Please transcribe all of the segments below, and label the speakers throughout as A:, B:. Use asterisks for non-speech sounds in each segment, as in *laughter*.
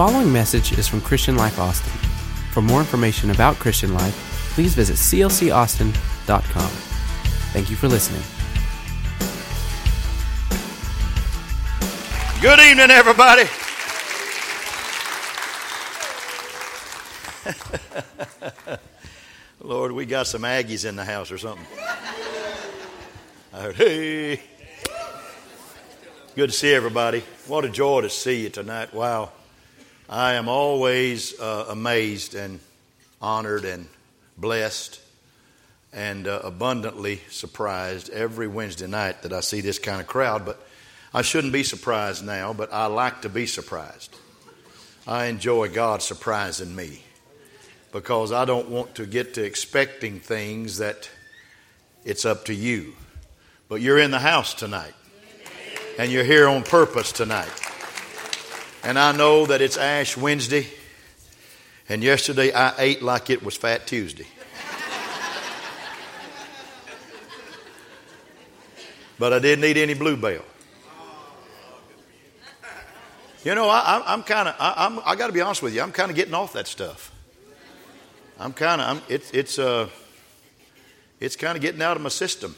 A: following message is from Christian Life Austin. For more information about Christian Life, please visit clcaustin.com. Thank you for listening.
B: Good evening, everybody. *laughs* Lord, we got some Aggies in the house or something. I heard, hey. Good to see everybody. What a joy to see you tonight. Wow. I am always uh, amazed and honored and blessed and uh, abundantly surprised every Wednesday night that I see this kind of crowd. But I shouldn't be surprised now, but I like to be surprised. I enjoy God surprising me because I don't want to get to expecting things that it's up to you. But you're in the house tonight, and you're here on purpose tonight. And I know that it's Ash Wednesday, and yesterday I ate like it was Fat Tuesday. but I didn't eat any Blue Bell. You know, I, am kind of, I, I got to be honest with you, I'm kind of getting off that stuff. I'm kind of, it's, it's, uh, it's kind of getting out of my system.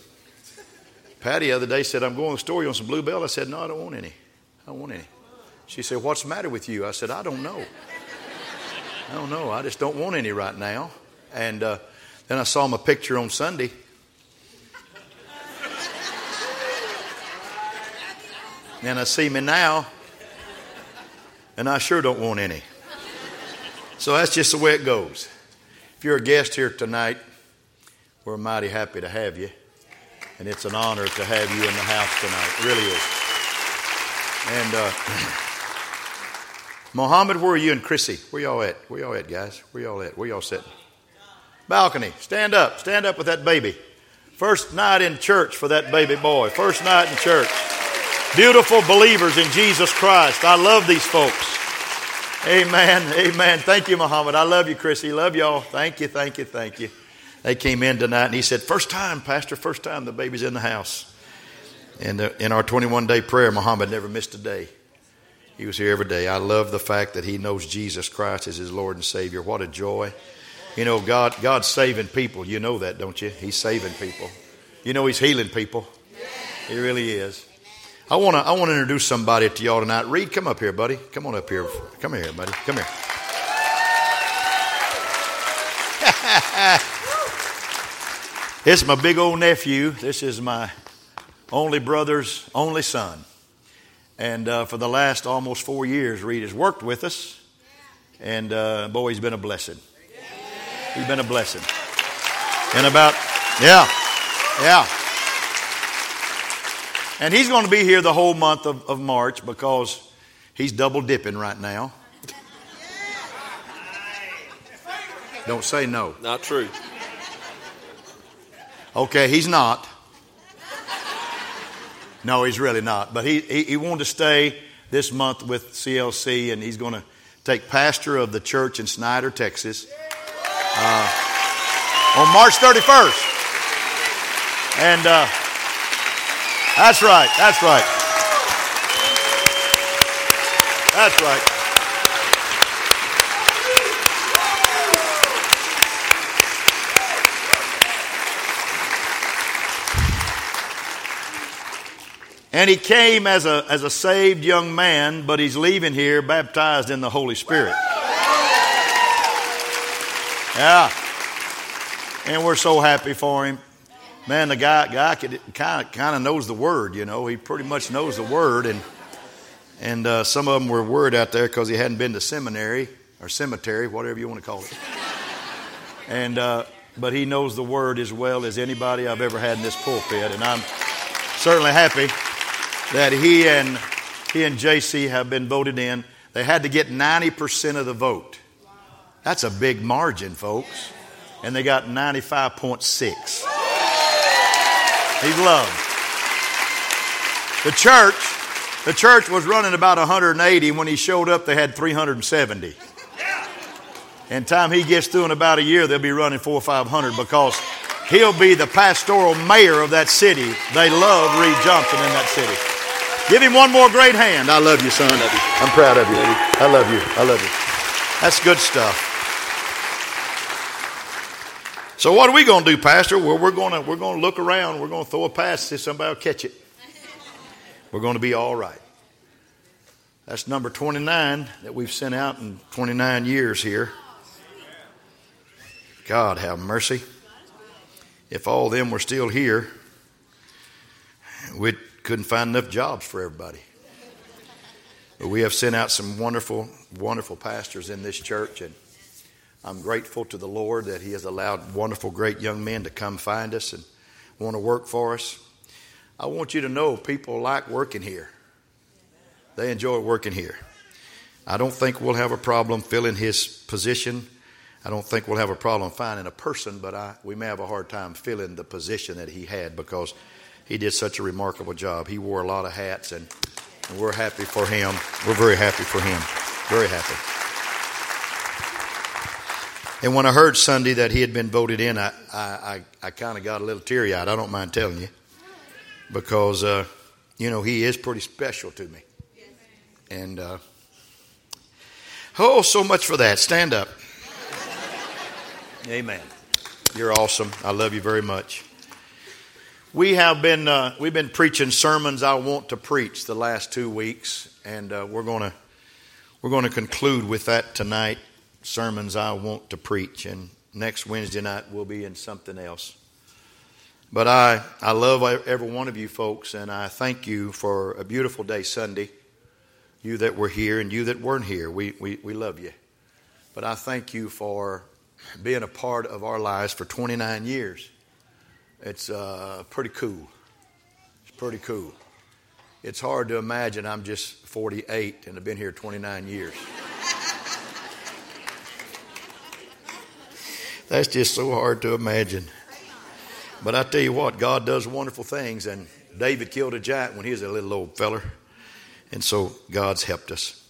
B: Patty the other day said, I'm going to the store. You want some Blue Bell? I said, No, I don't want any. I don't want any. She said, What's the matter with you? I said, I don't know. I don't know. I just don't want any right now. And uh, then I saw my picture on Sunday. And I see me now, and I sure don't want any. So that's just the way it goes. If you're a guest here tonight, we're mighty happy to have you. And it's an honor to have you in the house tonight. It really is. And uh, *clears throat* Mohammed, where are you and Chrissy? Where y'all at? Where y'all at, guys? Where y'all at? Where y'all sitting? Balcony. Stand up. Stand up with that baby. First night in church for that baby boy. First night in church. Beautiful believers in Jesus Christ. I love these folks. Amen. Amen. Thank you, Muhammad. I love you, Chrissy. Love y'all. Thank you. Thank you. Thank you. They came in tonight and he said, First time, Pastor, first time the baby's in the house. And uh, in our 21 day prayer, Muhammad never missed a day. He was here every day. I love the fact that he knows Jesus Christ as his Lord and Savior. What a joy. You know, God, God's saving people. You know that, don't you? He's saving people. You know, He's healing people. He really is. I want to I want to introduce somebody to y'all tonight. Reed, come up here, buddy. Come on up here. Come here, buddy. Come here. *laughs* it's my big old nephew. This is my only brother's only son. And uh, for the last almost four years, Reed has worked with us. And uh, boy, he's been a blessing. He's been a blessing. And about, yeah, yeah. And he's going to be here the whole month of, of March because he's double dipping right now. Don't say no.
C: Not true.
B: Okay, he's not. No, he's really not. But he, he, he wanted to stay this month with CLC, and he's going to take pastor of the church in Snyder, Texas, uh, on March 31st. And uh, that's right. That's right. That's right. And he came as a, as a saved young man, but he's leaving here baptized in the Holy Spirit. Yeah. And we're so happy for him. Man, the guy, guy kind of kind of knows the word. You know, he pretty much knows the word, and and uh, some of them were worried out there because he hadn't been to seminary or cemetery, whatever you want to call it. And uh, but he knows the word as well as anybody I've ever had in this pulpit, and I'm certainly happy that he and he and JC have been voted in. They had to get 90% of the vote. That's a big margin, folks. And they got 95.6. He's loved. The church, the church was running about 180. When he showed up, they had 370. And time he gets through in about a year, they'll be running four or 500 because he'll be the pastoral mayor of that city. They love Reed Johnson in that city. Give him one more great hand. I love you, son. Love you. I'm proud of you. I love you. I love you. That's good stuff. So what are we going to do, Pastor? Well, we're going to we're going to look around. We're going to throw a pass see if somebody will catch it. We're going to be all right. That's number 29 that we've sent out in 29 years here. God have mercy. If all of them were still here, we couldn't find enough jobs for everybody. But we have sent out some wonderful, wonderful pastors in this church, and I'm grateful to the Lord that He has allowed wonderful, great young men to come find us and want to work for us. I want you to know people like working here. They enjoy working here. I don't think we'll have a problem filling his position. I don't think we'll have a problem finding a person, but I, we may have a hard time filling the position that he had because he did such a remarkable job. He wore a lot of hats, and, and we're happy for him. We're very happy for him. Very happy. And when I heard Sunday that he had been voted in, I, I, I, I kind of got a little teary eyed. I don't mind telling you because, uh, you know, he is pretty special to me. And, uh, oh, so much for that. Stand up. Amen. You're awesome. I love you very much. We have been uh, we've been preaching sermons I want to preach the last two weeks, and uh, we're gonna we're gonna conclude with that tonight. Sermons I want to preach, and next Wednesday night we'll be in something else. But I, I love every one of you folks, and I thank you for a beautiful day Sunday. You that were here and you that weren't here, we, we, we love you. But I thank you for being a part of our lives for 29 years. It's uh, pretty cool. It's pretty cool. It's hard to imagine I'm just 48 and I've been here 29 years. That's just so hard to imagine. But I tell you what, God does wonderful things, and David killed a giant when he was a little old feller. And so God's helped us.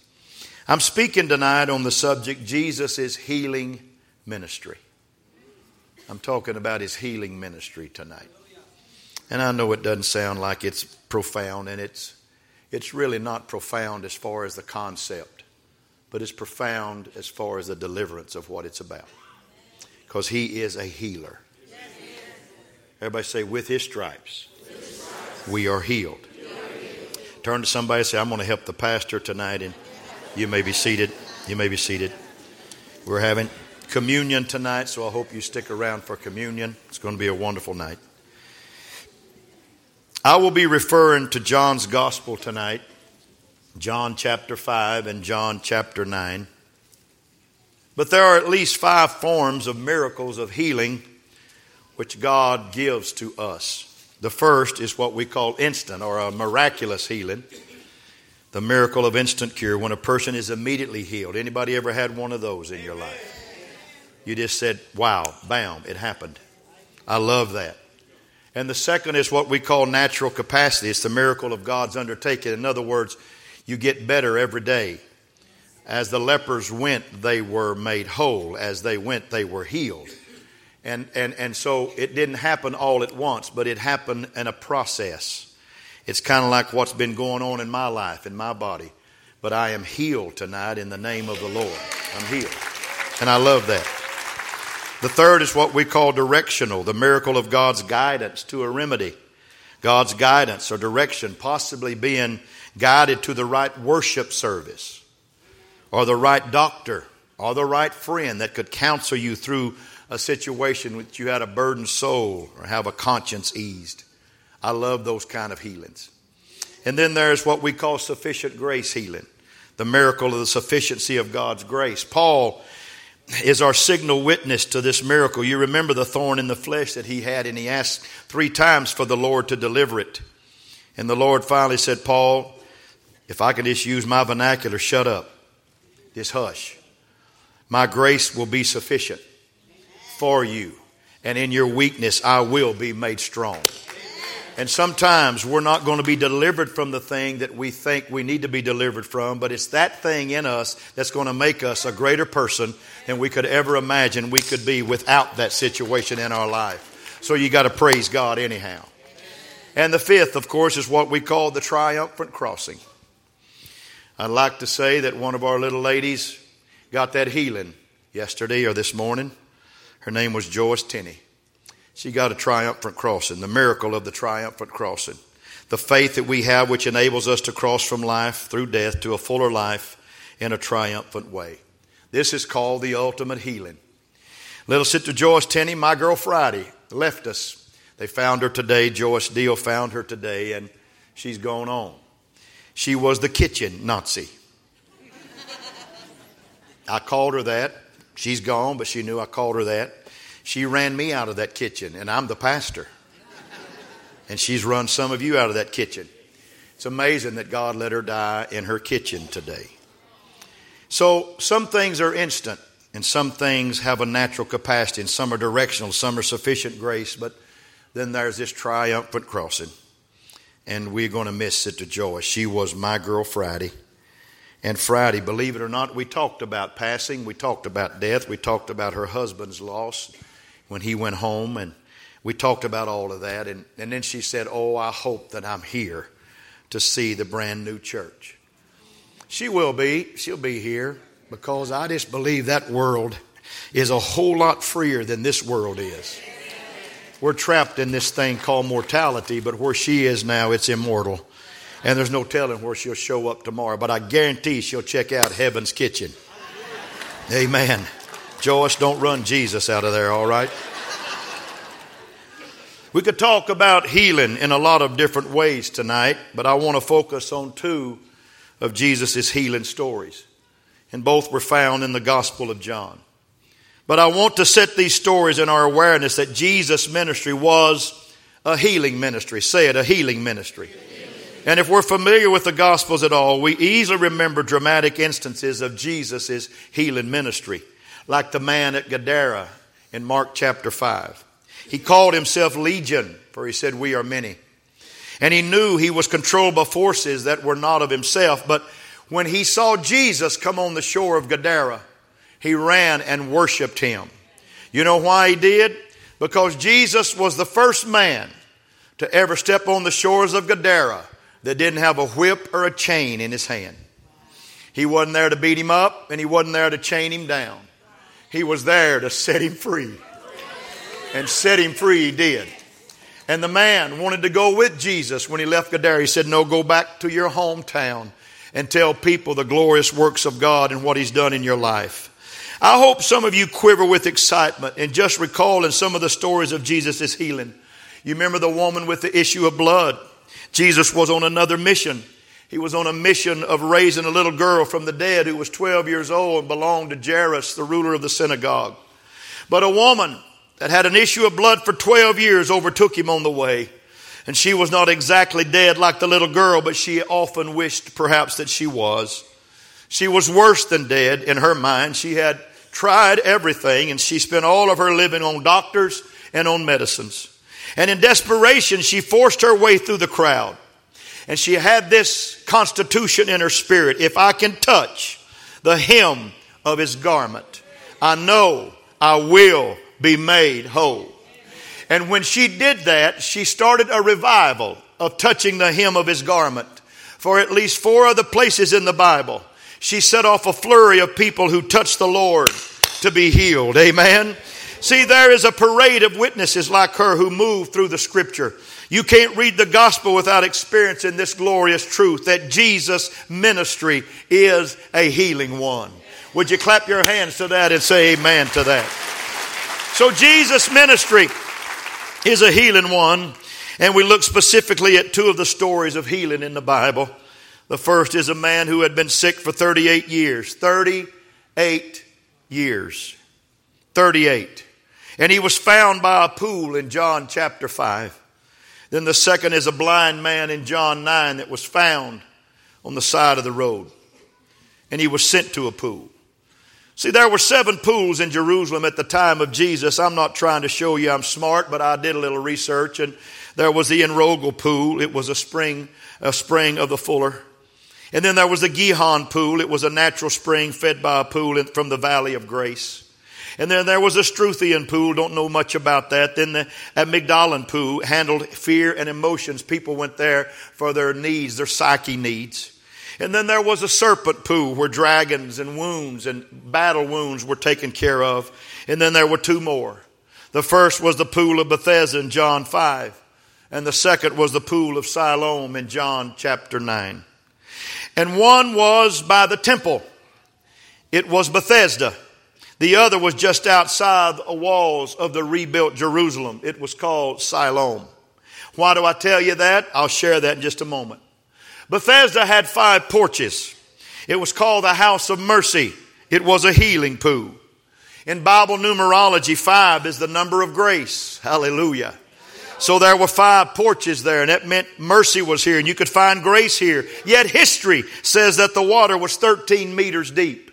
B: I'm speaking tonight on the subject Jesus' is healing ministry. I'm talking about his healing ministry tonight. And I know it doesn't sound like it's profound, and it's, it's really not profound as far as the concept, but it's profound as far as the deliverance of what it's about. Because he is a healer. Everybody say, with his stripes, we are healed. Turn to somebody and say, I'm going to help the pastor tonight, and you may be seated. You may be seated. We're having communion tonight, so I hope you stick around for communion. It's going to be a wonderful night. I will be referring to John's Gospel tonight, John chapter 5 and John chapter 9. But there are at least five forms of miracles of healing which God gives to us. The first is what we call instant or a miraculous healing. The miracle of instant cure when a person is immediately healed. Anybody ever had one of those in your life? You just said, wow, bam, it happened. I love that. And the second is what we call natural capacity. It's the miracle of God's undertaking. In other words, you get better every day. As the lepers went, they were made whole. As they went, they were healed. And, and, and so it didn't happen all at once, but it happened in a process. It's kind of like what's been going on in my life, in my body. But I am healed tonight in the name of the Lord. I'm healed. And I love that. The third is what we call directional, the miracle of God's guidance to a remedy. God's guidance or direction, possibly being guided to the right worship service or the right doctor or the right friend that could counsel you through a situation which you had a burdened soul or have a conscience eased. I love those kind of healings. And then there's what we call sufficient grace healing, the miracle of the sufficiency of God's grace. Paul is our signal witness to this miracle. You remember the thorn in the flesh that he had, and he asked three times for the Lord to deliver it. And the Lord finally said, Paul, if I can just use my vernacular, shut up. Just hush. My grace will be sufficient for you. And in your weakness, I will be made strong. And sometimes we're not going to be delivered from the thing that we think we need to be delivered from, but it's that thing in us that's going to make us a greater person than we could ever imagine we could be without that situation in our life. So you got to praise God anyhow. And the fifth, of course, is what we call the triumphant crossing. I'd like to say that one of our little ladies got that healing yesterday or this morning. Her name was Joyce Tenney. She got a triumphant crossing, the miracle of the triumphant crossing. The faith that we have, which enables us to cross from life through death to a fuller life in a triumphant way. This is called the ultimate healing. Little sister Joyce Tenney, my girl Friday, left us. They found her today. Joyce Deal found her today, and she's gone on. She was the kitchen Nazi. I called her that. She's gone, but she knew I called her that. She ran me out of that kitchen, and I'm the pastor. And she's run some of you out of that kitchen. It's amazing that God let her die in her kitchen today. So, some things are instant, and some things have a natural capacity, and some are directional, some are sufficient grace, but then there's this triumphant crossing and we're going to miss it to joy. She was my girl Friday. And Friday, believe it or not, we talked about passing, we talked about death, we talked about her husband's loss when he went home, and we talked about all of that. And, and then she said, Oh, I hope that I'm here to see the brand new church. She will be, she'll be here because I just believe that world is a whole lot freer than this world is. We're trapped in this thing called mortality, but where she is now, it's immortal. And there's no telling where she'll show up tomorrow, but I guarantee she'll check out Heaven's Kitchen. Amen. Joyce, don't run Jesus out of there, all right? We could talk about healing in a lot of different ways tonight, but I want to focus on two of Jesus' healing stories. And both were found in the Gospel of John. But I want to set these stories in our awareness that Jesus' ministry was a healing ministry. Say it, a healing ministry. And if we're familiar with the Gospels at all, we easily remember dramatic instances of Jesus' healing ministry, like the man at Gadara in Mark chapter 5. He called himself Legion, for he said, We are many. And he knew he was controlled by forces that were not of himself. But when he saw Jesus come on the shore of Gadara, he ran and worshiped him. You know why he did? Because Jesus was the first man to ever step on the shores of Gadara that didn't have a whip or a chain in his hand. He wasn't there to beat him up and he wasn't there to chain him down. He was there to set him free. And set him free he did. And the man wanted to go with Jesus when he left Gadara. He said, No, go back to your hometown and tell people the glorious works of God and what he's done in your life. I hope some of you quiver with excitement and just recall in some of the stories of Jesus' healing. You remember the woman with the issue of blood. Jesus was on another mission. He was on a mission of raising a little girl from the dead who was 12 years old and belonged to Jairus, the ruler of the synagogue. But a woman that had an issue of blood for 12 years overtook him on the way. And she was not exactly dead like the little girl, but she often wished perhaps that she was. She was worse than dead in her mind. She had tried everything, and she spent all of her living on doctors and on medicines. And in desperation, she forced her way through the crowd. And she had this constitution in her spirit if I can touch the hem of his garment, I know I will be made whole. And when she did that, she started a revival of touching the hem of his garment. For at least four other places in the Bible, she set off a flurry of people who touched the Lord to be healed. Amen. See, there is a parade of witnesses like her who move through the scripture. You can't read the gospel without experiencing this glorious truth that Jesus' ministry is a healing one. Would you clap your hands to that and say amen to that? So, Jesus' ministry is a healing one, and we look specifically at two of the stories of healing in the Bible. The first is a man who had been sick for 38 years. 38 years. 38. And he was found by a pool in John chapter 5. Then the second is a blind man in John 9 that was found on the side of the road. And he was sent to a pool. See, there were seven pools in Jerusalem at the time of Jesus. I'm not trying to show you I'm smart, but I did a little research and there was the Enrogel pool. It was a spring, a spring of the fuller. And then there was the Gihon pool. It was a natural spring fed by a pool from the Valley of Grace. And then there was a Struthion pool, don't know much about that. Then the Amygdalin pool handled fear and emotions. People went there for their needs, their psyche needs. And then there was a serpent pool where dragons and wounds and battle wounds were taken care of. And then there were two more. The first was the pool of Bethesda in John 5. And the second was the pool of Siloam in John chapter 9. And one was by the temple. It was Bethesda. The other was just outside the walls of the rebuilt Jerusalem. It was called Siloam. Why do I tell you that? I'll share that in just a moment. Bethesda had five porches. It was called the house of mercy. It was a healing pool. In Bible numerology, five is the number of grace. Hallelujah. So there were five porches there, and that meant mercy was here, and you could find grace here. Yet history says that the water was 13 meters deep.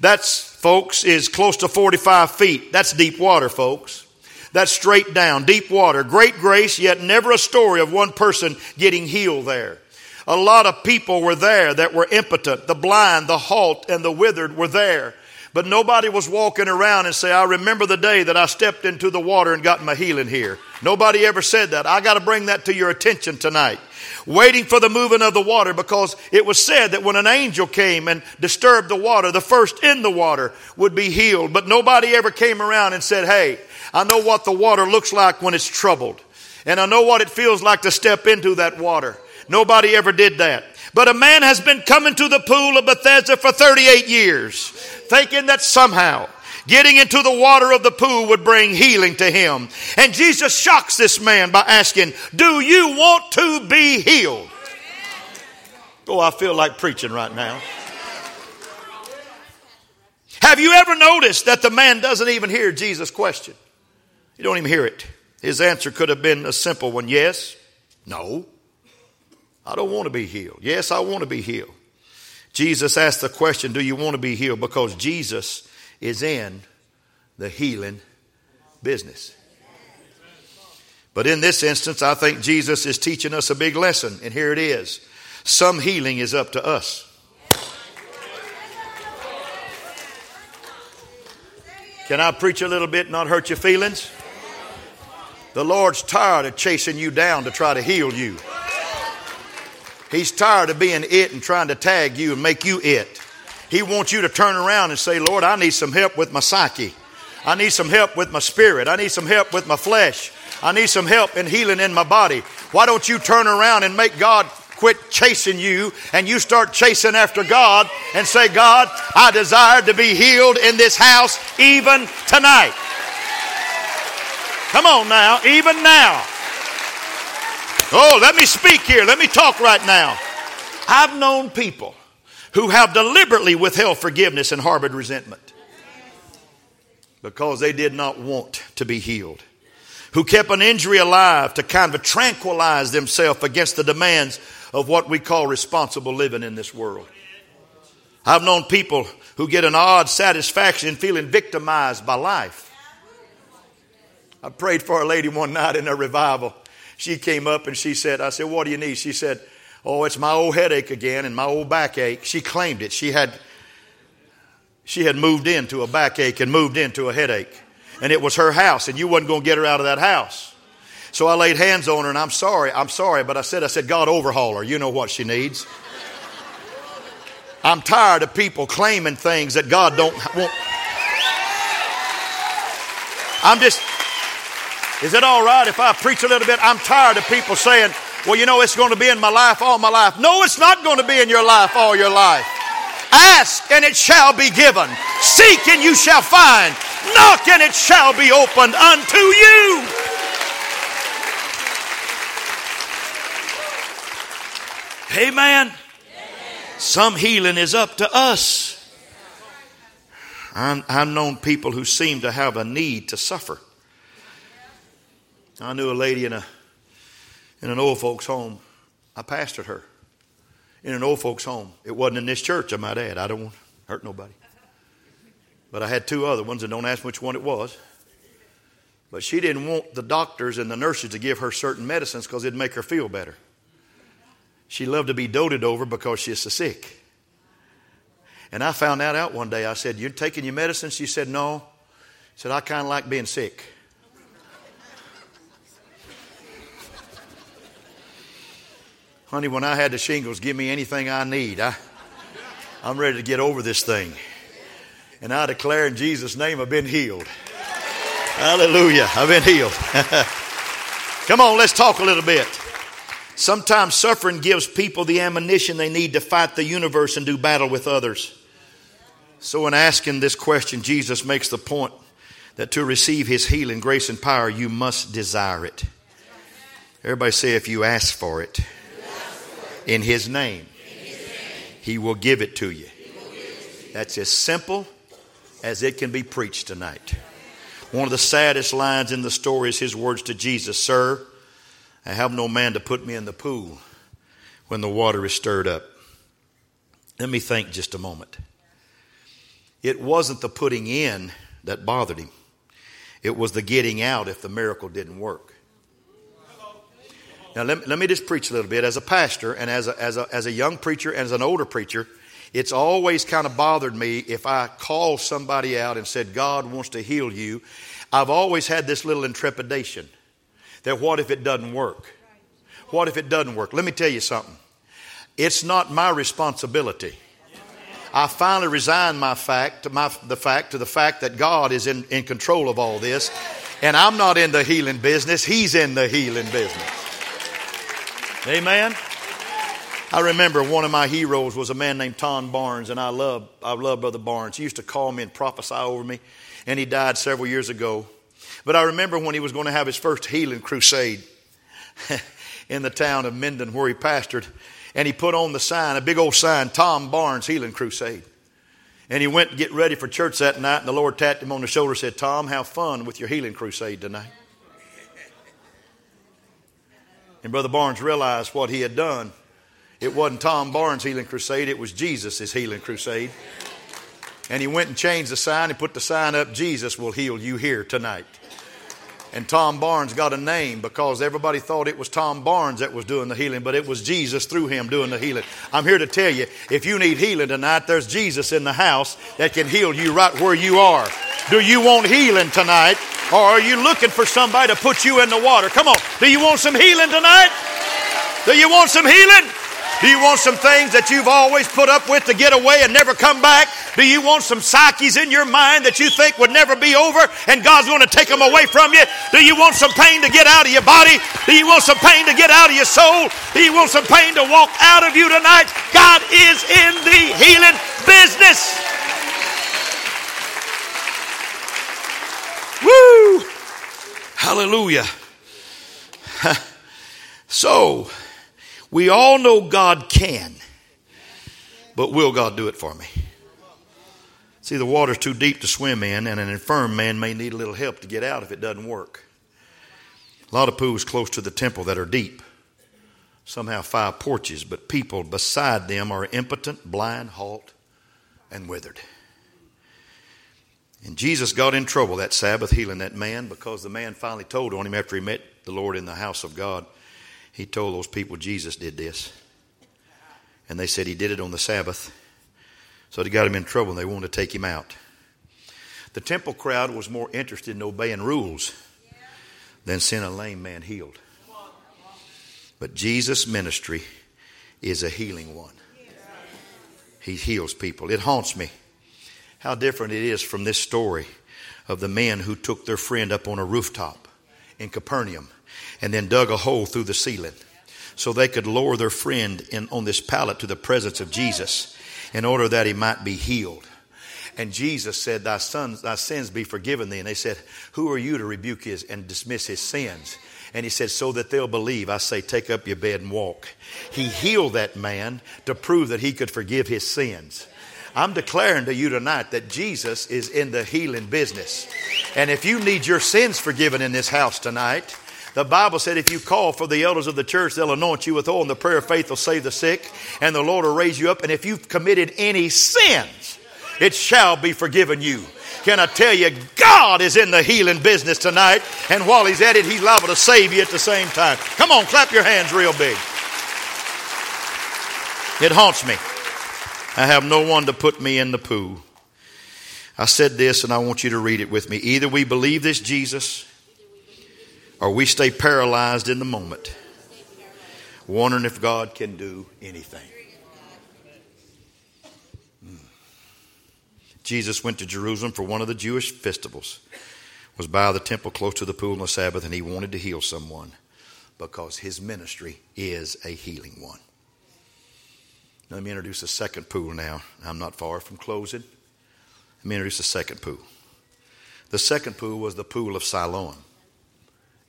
B: That's, folks, is close to 45 feet. That's deep water, folks. That's straight down, deep water. Great grace, yet never a story of one person getting healed there. A lot of people were there that were impotent. The blind, the halt, and the withered were there. But nobody was walking around and say, I remember the day that I stepped into the water and got my healing here. Nobody ever said that. I got to bring that to your attention tonight. Waiting for the moving of the water because it was said that when an angel came and disturbed the water, the first in the water would be healed. But nobody ever came around and said, Hey, I know what the water looks like when it's troubled. And I know what it feels like to step into that water. Nobody ever did that. But a man has been coming to the pool of Bethesda for 38 years, thinking that somehow getting into the water of the pool would bring healing to him. And Jesus shocks this man by asking, Do you want to be healed? Oh, I feel like preaching right now. Have you ever noticed that the man doesn't even hear Jesus' question? You don't even hear it. His answer could have been a simple one yes, no. I don't want to be healed. Yes, I want to be healed. Jesus asked the question, Do you want to be healed? Because Jesus is in the healing business. But in this instance, I think Jesus is teaching us a big lesson, and here it is. Some healing is up to us. Can I preach a little bit and not hurt your feelings? The Lord's tired of chasing you down to try to heal you. He's tired of being it and trying to tag you and make you it. He wants you to turn around and say, Lord, I need some help with my psyche. I need some help with my spirit. I need some help with my flesh. I need some help in healing in my body. Why don't you turn around and make God quit chasing you and you start chasing after God and say, God, I desire to be healed in this house even tonight. Come on now, even now. Oh, let me speak here. Let me talk right now. I've known people who have deliberately withheld forgiveness and harbored resentment because they did not want to be healed, who kept an injury alive to kind of tranquilize themselves against the demands of what we call responsible living in this world. I've known people who get an odd satisfaction in feeling victimized by life. I prayed for a lady one night in a revival she came up and she said, I said, what do you need? She said, oh, it's my old headache again and my old backache. She claimed it. She had, she had moved into a backache and moved into a headache. And it was her house and you wasn't going to get her out of that house. So I laid hands on her and I'm sorry, I'm sorry, but I said, I said, God overhaul her. You know what she needs. I'm tired of people claiming things that God don't want. I'm just, is it all right if I preach a little bit? I'm tired of people saying, well, you know, it's going to be in my life all my life. No, it's not going to be in your life all your life. Ask and it shall be given. Seek and you shall find. Knock and it shall be opened unto you. Amen. Some healing is up to us. I've known people who seem to have a need to suffer. I knew a lady in a in an old folks' home. I pastored her in an old folks' home. It wasn't in this church, I might add. I don't want to hurt nobody. But I had two other ones, and don't ask which one it was. But she didn't want the doctors and the nurses to give her certain medicines because it'd make her feel better. She loved to be doted over because she's so sick. And I found that out one day. I said, You're taking your medicine? She said, No. said, I kind of like being sick. Honey, when I had the shingles, give me anything I need. I, I'm ready to get over this thing. And I declare in Jesus' name, I've been healed. Hallelujah. I've been healed. *laughs* Come on, let's talk a little bit. Sometimes suffering gives people the ammunition they need to fight the universe and do battle with others. So, in asking this question, Jesus makes the point that to receive his healing, grace, and power, you must desire it. Everybody say, if you ask for it, in his name, he will give it to you. That's as simple as it can be preached tonight. One of the saddest lines in the story is his words to Jesus Sir, I have no man to put me in the pool when the water is stirred up. Let me think just a moment. It wasn't the putting in that bothered him, it was the getting out if the miracle didn't work. Now, let, let me just preach a little bit. As a pastor and as a, as, a, as a young preacher and as an older preacher, it's always kind of bothered me if I call somebody out and said, God wants to heal you. I've always had this little intrepidation that what if it doesn't work? What if it doesn't work? Let me tell you something. It's not my responsibility. I finally resigned my fact, my, the fact to the fact that God is in, in control of all this. And I'm not in the healing business. He's in the healing business. Amen. I remember one of my heroes was a man named Tom Barnes, and I love I love Brother Barnes. He used to call me and prophesy over me, and he died several years ago. But I remember when he was going to have his first healing crusade *laughs* in the town of Minden where he pastored, and he put on the sign, a big old sign, Tom Barnes Healing Crusade. And he went to get ready for church that night, and the Lord tapped him on the shoulder and said, Tom, have fun with your healing crusade tonight. And Brother Barnes realized what he had done. It wasn't Tom Barnes' healing crusade, it was Jesus' healing crusade. And he went and changed the sign and put the sign up Jesus will heal you here tonight. And Tom Barnes got a name because everybody thought it was Tom Barnes that was doing the healing, but it was Jesus through him doing the healing. I'm here to tell you if you need healing tonight, there's Jesus in the house that can heal you right where you are. Do you want healing tonight? Or are you looking for somebody to put you in the water? Come on. Do you want some healing tonight? Do you want some healing? Do you want some things that you've always put up with to get away and never come back? Do you want some psyches in your mind that you think would never be over and God's going to take them away from you? Do you want some pain to get out of your body? Do you want some pain to get out of your soul? Do you want some pain to walk out of you tonight? God is in the healing business. Woo! Hallelujah. *laughs* So, we all know God can, but will God do it for me? See, the water's too deep to swim in, and an infirm man may need a little help to get out if it doesn't work. A lot of pools close to the temple that are deep. Some have five porches, but people beside them are impotent, blind, halt, and withered. And Jesus got in trouble that Sabbath healing that man because the man finally told on him after he met the Lord in the house of God he told those people Jesus did this. And they said he did it on the Sabbath. So they got him in trouble and they wanted to take him out. The temple crowd was more interested in obeying rules than seeing a lame man healed. But Jesus' ministry is a healing one. He heals people. It haunts me how different it is from this story of the men who took their friend up on a rooftop in Capernaum and then dug a hole through the ceiling so they could lower their friend in, on this pallet to the presence of Jesus in order that he might be healed. And Jesus said, Thy sons, thy sins be forgiven thee. And they said, Who are you to rebuke his and dismiss his sins? And he said, So that they'll believe, I say, take up your bed and walk. He healed that man to prove that he could forgive his sins. I'm declaring to you tonight that Jesus is in the healing business. And if you need your sins forgiven in this house tonight, the Bible said if you call for the elders of the church, they'll anoint you with oil, and the prayer of faith will save the sick, and the Lord will raise you up. And if you've committed any sins, it shall be forgiven you. Can I tell you, God is in the healing business tonight, and while He's at it, He's liable to save you at the same time. Come on, clap your hands real big. It haunts me. I have no one to put me in the pool. I said this, and I want you to read it with me. Either we believe this Jesus, or we stay paralyzed in the moment, wondering if God can do anything. Hmm. Jesus went to Jerusalem for one of the Jewish festivals. Was by the temple close to the pool on the Sabbath, and he wanted to heal someone because his ministry is a healing one. Let me introduce a second pool now. I'm not far from closing. Let me introduce a second pool. The second pool was the pool of Siloam.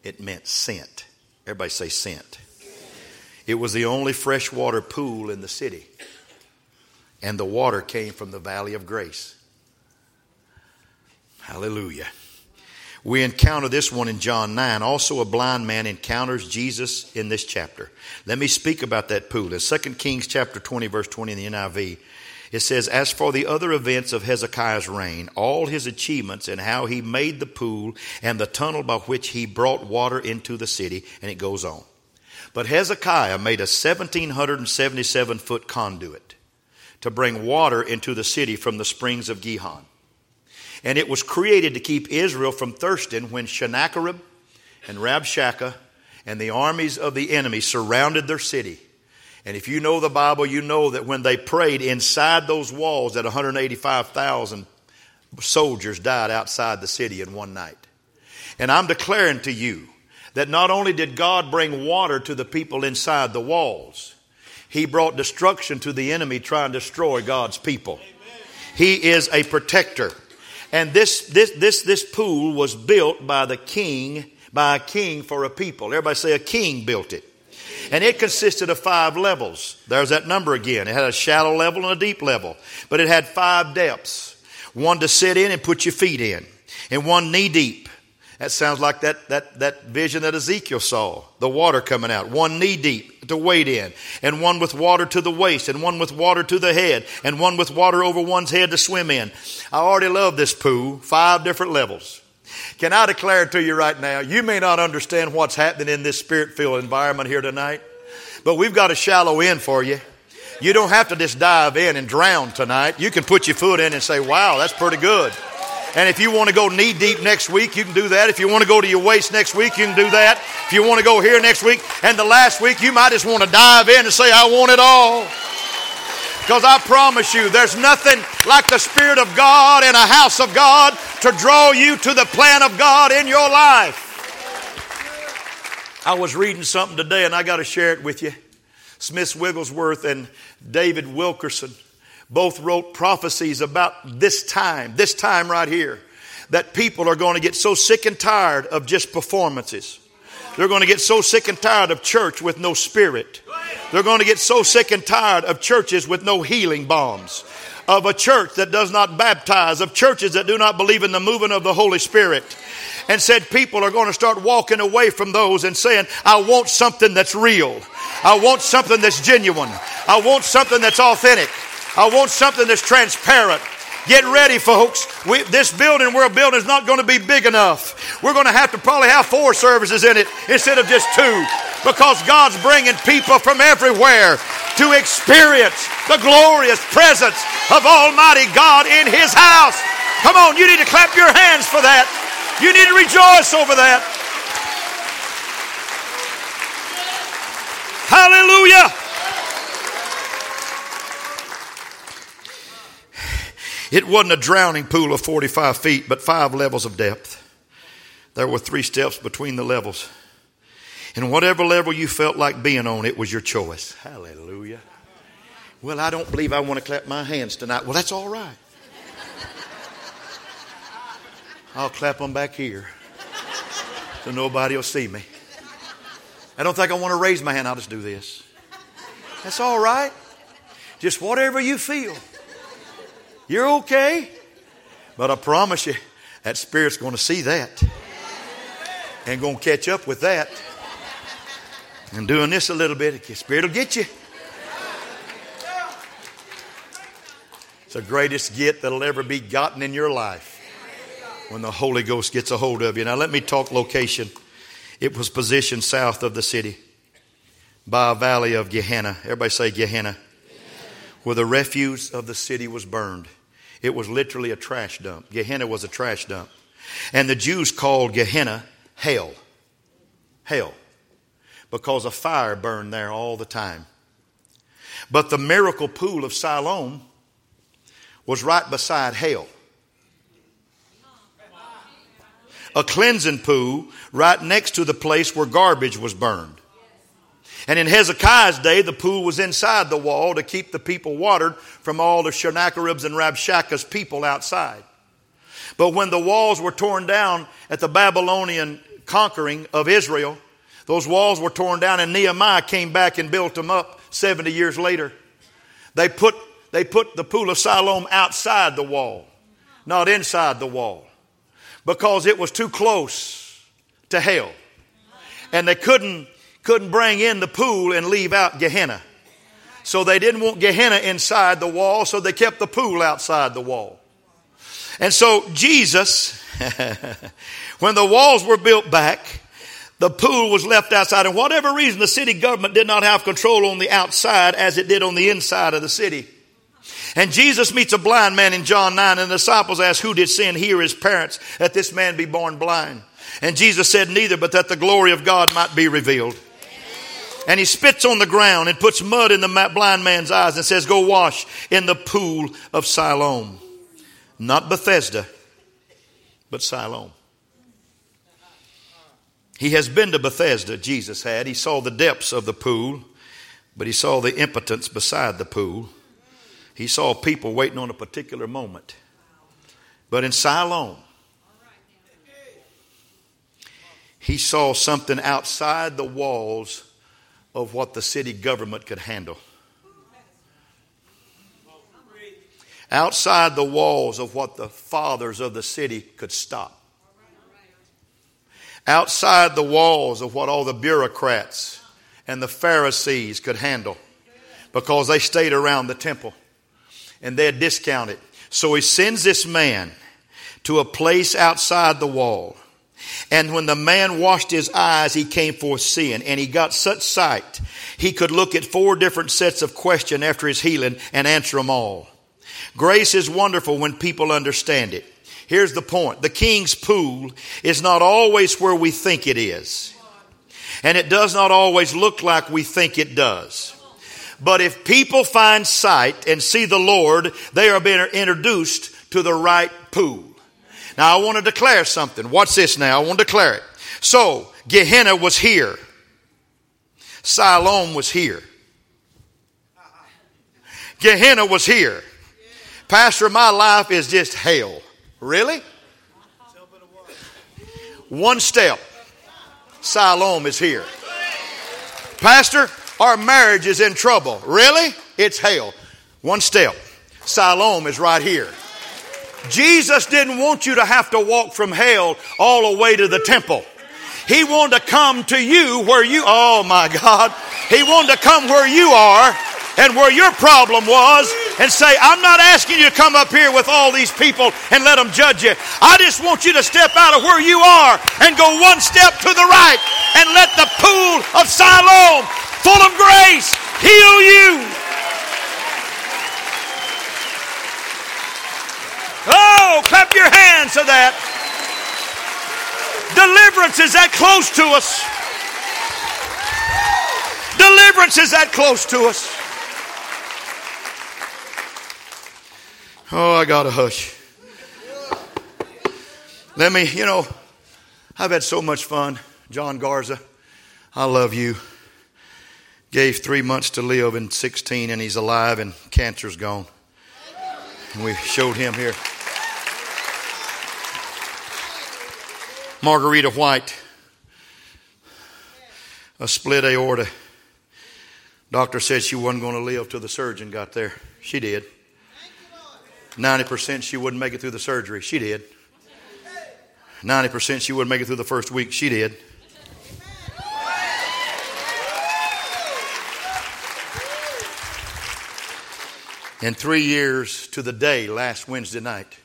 B: It meant sent. Everybody say sent. It was the only freshwater pool in the city. And the water came from the Valley of Grace. Hallelujah. We encounter this one in John 9. Also, a blind man encounters Jesus in this chapter. Let me speak about that pool. In 2 Kings chapter 20, verse 20 in the NIV, it says, As for the other events of Hezekiah's reign, all his achievements and how he made the pool and the tunnel by which he brought water into the city, and it goes on. But Hezekiah made a 1777 foot conduit to bring water into the city from the springs of Gihon. And it was created to keep Israel from thirsting when Sennacherib and Rabshakeh and the armies of the enemy surrounded their city. And if you know the Bible, you know that when they prayed inside those walls, that 185,000 soldiers died outside the city in one night. And I'm declaring to you that not only did God bring water to the people inside the walls, He brought destruction to the enemy trying to destroy God's people. He is a protector. And this, this, this, this pool was built by the king, by a king for a people. Everybody say a king built it. And it consisted of five levels. There's that number again. It had a shallow level and a deep level. But it had five depths. One to sit in and put your feet in. And one knee deep. That sounds like that, that, that vision that Ezekiel saw. The water coming out. One knee deep to wade in. And one with water to the waist. And one with water to the head. And one with water over one's head to swim in. I already love this pool. Five different levels. Can I declare to you right now, you may not understand what's happening in this spirit filled environment here tonight, but we've got a shallow end for you. You don't have to just dive in and drown tonight. You can put your foot in and say, wow, that's pretty good. And if you want to go knee deep next week, you can do that. If you want to go to your waist next week, you can do that. If you want to go here next week and the last week, you might just want to dive in and say, I want it all. Because I promise you, there's nothing like the Spirit of God in a house of God to draw you to the plan of God in your life. I was reading something today and I got to share it with you. Smith Wigglesworth and David Wilkerson both wrote prophecies about this time, this time right here, that people are going to get so sick and tired of just performances. They're going to get so sick and tired of church with no spirit. They're going to get so sick and tired of churches with no healing balms. Of a church that does not baptize, of churches that do not believe in the moving of the Holy Spirit. And said people are going to start walking away from those and saying, I want something that's real. I want something that's genuine. I want something that's authentic. I want something that's transparent. Get ready, folks. We, this building we're building is not going to be big enough. We're going to have to probably have four services in it instead of just two because God's bringing people from everywhere to experience the glorious presence of Almighty God in His house. Come on, you need to clap your hands for that. You need to rejoice over that. Hallelujah. It wasn't a drowning pool of 45 feet, but five levels of depth. There were three steps between the levels. And whatever level you felt like being on, it was your choice. Hallelujah. Well, I don't believe I want to clap my hands tonight. Well, that's all right. I'll clap them back here so nobody will see me. I don't think I want to raise my hand. I'll just do this. That's all right. Just whatever you feel. You're okay. But I promise you, that spirit's going to see that and going to catch up with that. And doing this a little bit, the spirit will get you. It's the greatest get that'll ever be gotten in your life when the Holy Ghost gets a hold of you. Now, let me talk location. It was positioned south of the city by a valley of Gehenna. Everybody say Gehenna. Where the refuse of the city was burned. It was literally a trash dump. Gehenna was a trash dump. And the Jews called Gehenna hell. Hell. Because a fire burned there all the time. But the miracle pool of Siloam was right beside hell. A cleansing pool right next to the place where garbage was burned. And in Hezekiah's day, the pool was inside the wall to keep the people watered from all the Sennacherib's and Rabshakeh's people outside. But when the walls were torn down at the Babylonian conquering of Israel, those walls were torn down and Nehemiah came back and built them up 70 years later. They put, they put the pool of Siloam outside the wall, not inside the wall, because it was too close to hell. And they couldn't couldn't bring in the pool and leave out Gehenna. So they didn't want Gehenna inside the wall, so they kept the pool outside the wall. And so Jesus, *laughs* when the walls were built back, the pool was left outside. And whatever reason, the city government did not have control on the outside as it did on the inside of the city. And Jesus meets a blind man in John 9, and the disciples ask, Who did sin here, his parents, that this man be born blind? And Jesus said, Neither, but that the glory of God might be revealed. And he spits on the ground and puts mud in the blind man's eyes and says, Go wash in the pool of Siloam. Not Bethesda, but Siloam. He has been to Bethesda, Jesus had. He saw the depths of the pool, but he saw the impotence beside the pool. He saw people waiting on a particular moment. But in Siloam, he saw something outside the walls of what the city government could handle. Outside the walls of what the fathers of the city could stop. Outside the walls of what all the bureaucrats and the Pharisees could handle because they stayed around the temple and they had discounted. So he sends this man to a place outside the wall and when the man washed his eyes, he came forth seeing, and he got such sight, he could look at four different sets of question after his healing and answer them all. Grace is wonderful when people understand it. Here's the point. The king's pool is not always where we think it is. And it does not always look like we think it does. But if people find sight and see the Lord, they are being introduced to the right pool. Now I want to declare something. Watch this now. I want to declare it. So, Gehenna was here. Siloam was here. Gehenna was here. Pastor, my life is just hell. Really? One step. Siloam is here. Pastor, our marriage is in trouble. Really? It's hell. One step. Siloam is right here. Jesus didn't want you to have to walk from hell all the way to the temple. He wanted to come to you where you, oh my God, He wanted to come where you are and where your problem was and say, I'm not asking you to come up here with all these people and let them judge you. I just want you to step out of where you are and go one step to the right and let the pool of Siloam, full of grace, heal you. Oh, clap your hands to that. Deliverance is that close to us. Deliverance is that close to us. Oh, I got to hush. Let me, you know, I've had so much fun. John Garza, I love you. Gave three months to live in 16 and he's alive and cancer's gone. And we showed him here. Margarita White, a split aorta. Doctor said she wasn't going to live till the surgeon got there. She did. 90% she wouldn't make it through the surgery. She did. 90% she wouldn't make it through the first week. She did. In three years to the day, last Wednesday night,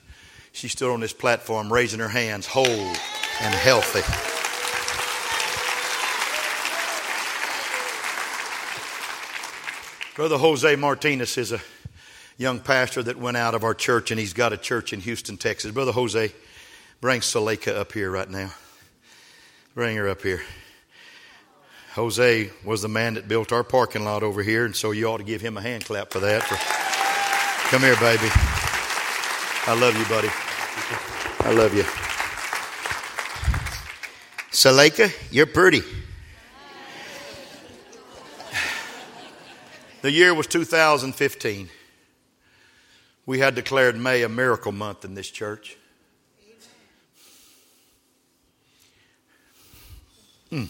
B: she stood on this platform raising her hands, whole and healthy. Brother Jose Martinez is a young pastor that went out of our church, and he's got a church in Houston, Texas. Brother Jose, bring Saleka up here right now. Bring her up here. Jose was the man that built our parking lot over here, and so you ought to give him a hand clap for that. For, come here, baby. I love you, buddy. I love you. Saleka, you're pretty. The year was 2015. We had declared May a miracle month in this church. Hmm.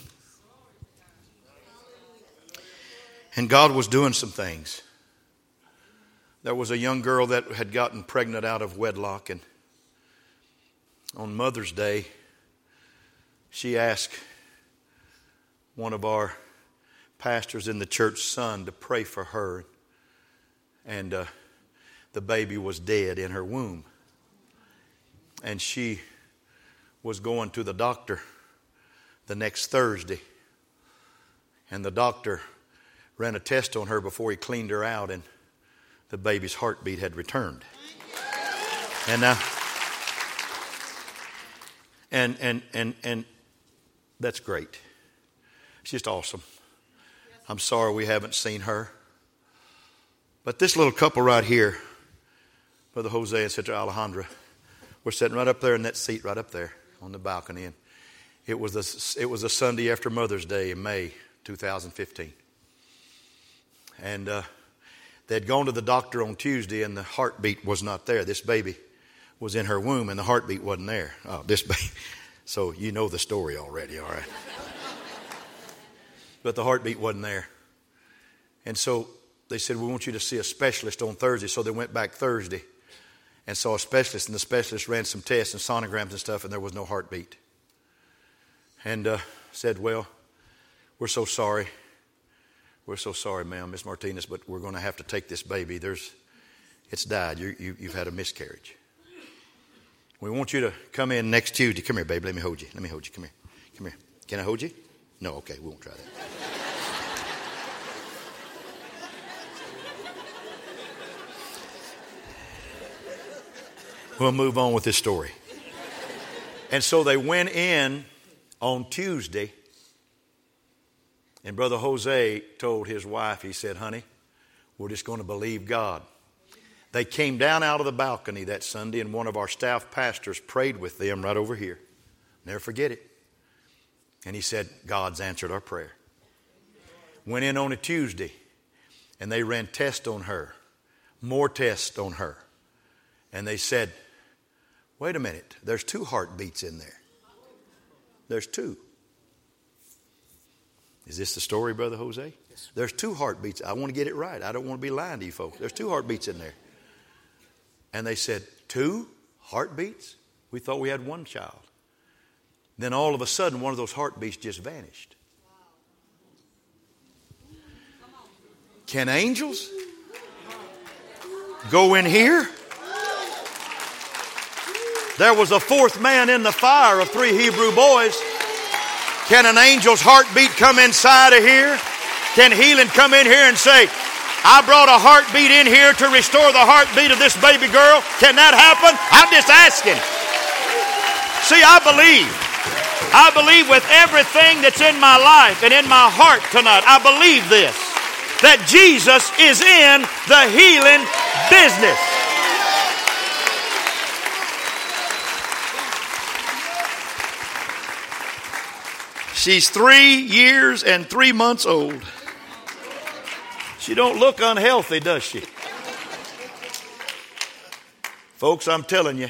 B: And God was doing some things. There was a young girl that had gotten pregnant out of wedlock, and on Mother's Day, she asked one of our pastors in the church son to pray for her. And uh, the baby was dead in her womb. And she was going to the doctor the next Thursday. And the doctor ran a test on her before he cleaned her out, and the baby's heartbeat had returned. And now, and and and and that's great. It's just awesome. I'm sorry we haven't seen her. But this little couple right here, Brother Jose and Sister Alejandra, were sitting right up there in that seat right up there on the balcony. And it was a, it was a Sunday after Mother's Day in May 2015. And uh, they'd gone to the doctor on Tuesday, and the heartbeat was not there. This baby was in her womb, and the heartbeat wasn't there. Oh, this baby. So you know the story already, all right? but the heartbeat wasn't there. And so they said, We want you to see a specialist on Thursday. So they went back Thursday and saw a specialist, and the specialist ran some tests and sonograms and stuff, and there was no heartbeat. And uh, said, Well, we're so sorry. We're so sorry, ma'am, Miss Martinez, but we're going to have to take this baby. There's, it's died. You, you, you've had a miscarriage. We want you to come in next Tuesday. Come here, baby. Let me hold you. Let me hold you. Come here. Come here. Can I hold you? No, okay, we won't try that. we'll move on with this story. And so they went in on Tuesday, and Brother Jose told his wife, he said, Honey, we're just going to believe God. They came down out of the balcony that Sunday, and one of our staff pastors prayed with them right over here. Never forget it. And he said, God's answered our prayer. Went in on a Tuesday and they ran tests on her, more tests on her. And they said, wait a minute, there's two heartbeats in there. There's two. Is this the story, Brother Jose? Yes. There's two heartbeats. I want to get it right. I don't want to be lying to you folks. There's two heartbeats in there. And they said, Two heartbeats? We thought we had one child. Then all of a sudden, one of those heartbeats just vanished. Can angels go in here? There was a fourth man in the fire of three Hebrew boys. Can an angel's heartbeat come inside of here? Can healing come in here and say, I brought a heartbeat in here to restore the heartbeat of this baby girl? Can that happen? I'm just asking. See, I believe. I believe with everything that's in my life and in my heart tonight, I believe this that Jesus is in the healing business. She's three years and three months old. She don't look unhealthy, does she? Folks, I'm telling you,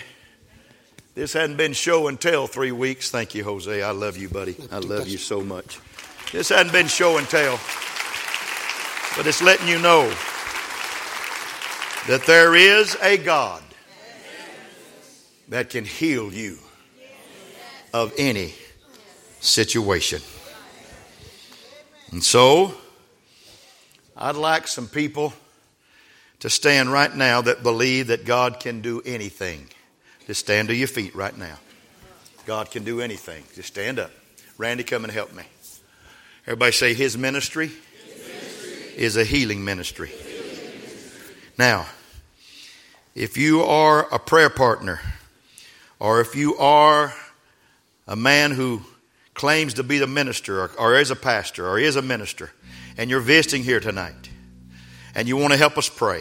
B: this hadn't been show and tell three weeks. Thank you, Jose. I love you, buddy. I love you so much. This hadn't been show and tell, but it's letting you know that there is a God that can heal you of any situation. And so, I'd like some people to stand right now that believe that God can do anything. Just stand to your feet right now. God can do anything. Just stand up. Randy, come and help me. Everybody say, His ministry, His ministry. is a healing ministry. Now, If you are a prayer partner, or if you are a man who claims to be the minister, or, or is a pastor, or is a minister, and you're visiting here tonight, and you want to help us pray,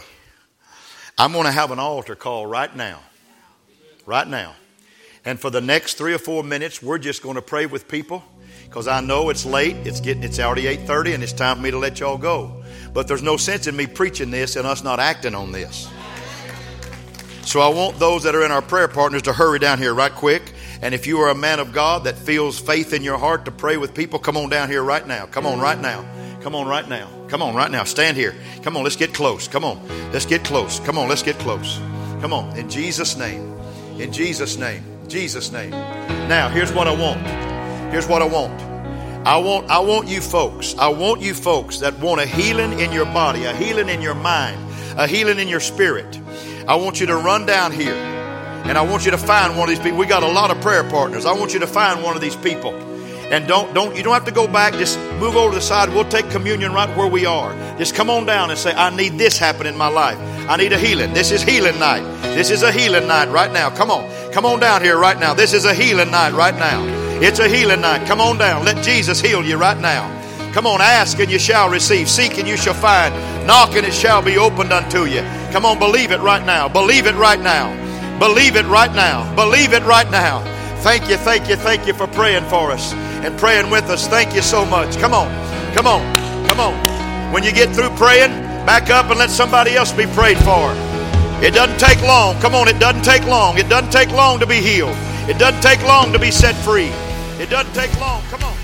B: I'm going to have an altar call right now. Right now. And for the next three or four minutes, we're just going to pray with people because I know it's late. It's getting it's already 8:30 and it's time for me to let y'all go. But there's no sense in me preaching this and us not acting on this. So I want those that are in our prayer partners to hurry down here right quick. And if you are a man of God that feels faith in your heart to pray with people, come on down here right now. Come on right now. Come on right now. Come on right now. Stand here. Come on, let's get close. Come on. Let's get close. Come on, let's get close. Come on. In Jesus' name. In Jesus' name. Jesus' name. Now, here's what I want. Here's what I want. I want I want you folks. I want you folks that want a healing in your body, a healing in your mind, a healing in your spirit. I want you to run down here and I want you to find one of these people. We got a lot of prayer partners. I want you to find one of these people. And don't don't you don't have to go back. Just move over to the side. We'll take communion right where we are. Just come on down and say, I need this happen in my life. I need a healing. This is healing night. This is a healing night right now. Come on. Come on down here right now. This is a healing night right now. It's a healing night. Come on down. Let Jesus heal you right now. Come on, ask and you shall receive. Seek and you shall find. Knock and it shall be opened unto you. Come on, believe it right now. Believe it right now. Believe it right now. Believe it right now. Thank you, thank you, thank you for praying for us and praying with us. Thank you so much. Come on, come on, come on. When you get through praying, back up and let somebody else be prayed for. It doesn't take long. Come on, it doesn't take long. It doesn't take long to be healed. It doesn't take long to be set free. It doesn't take long. Come on.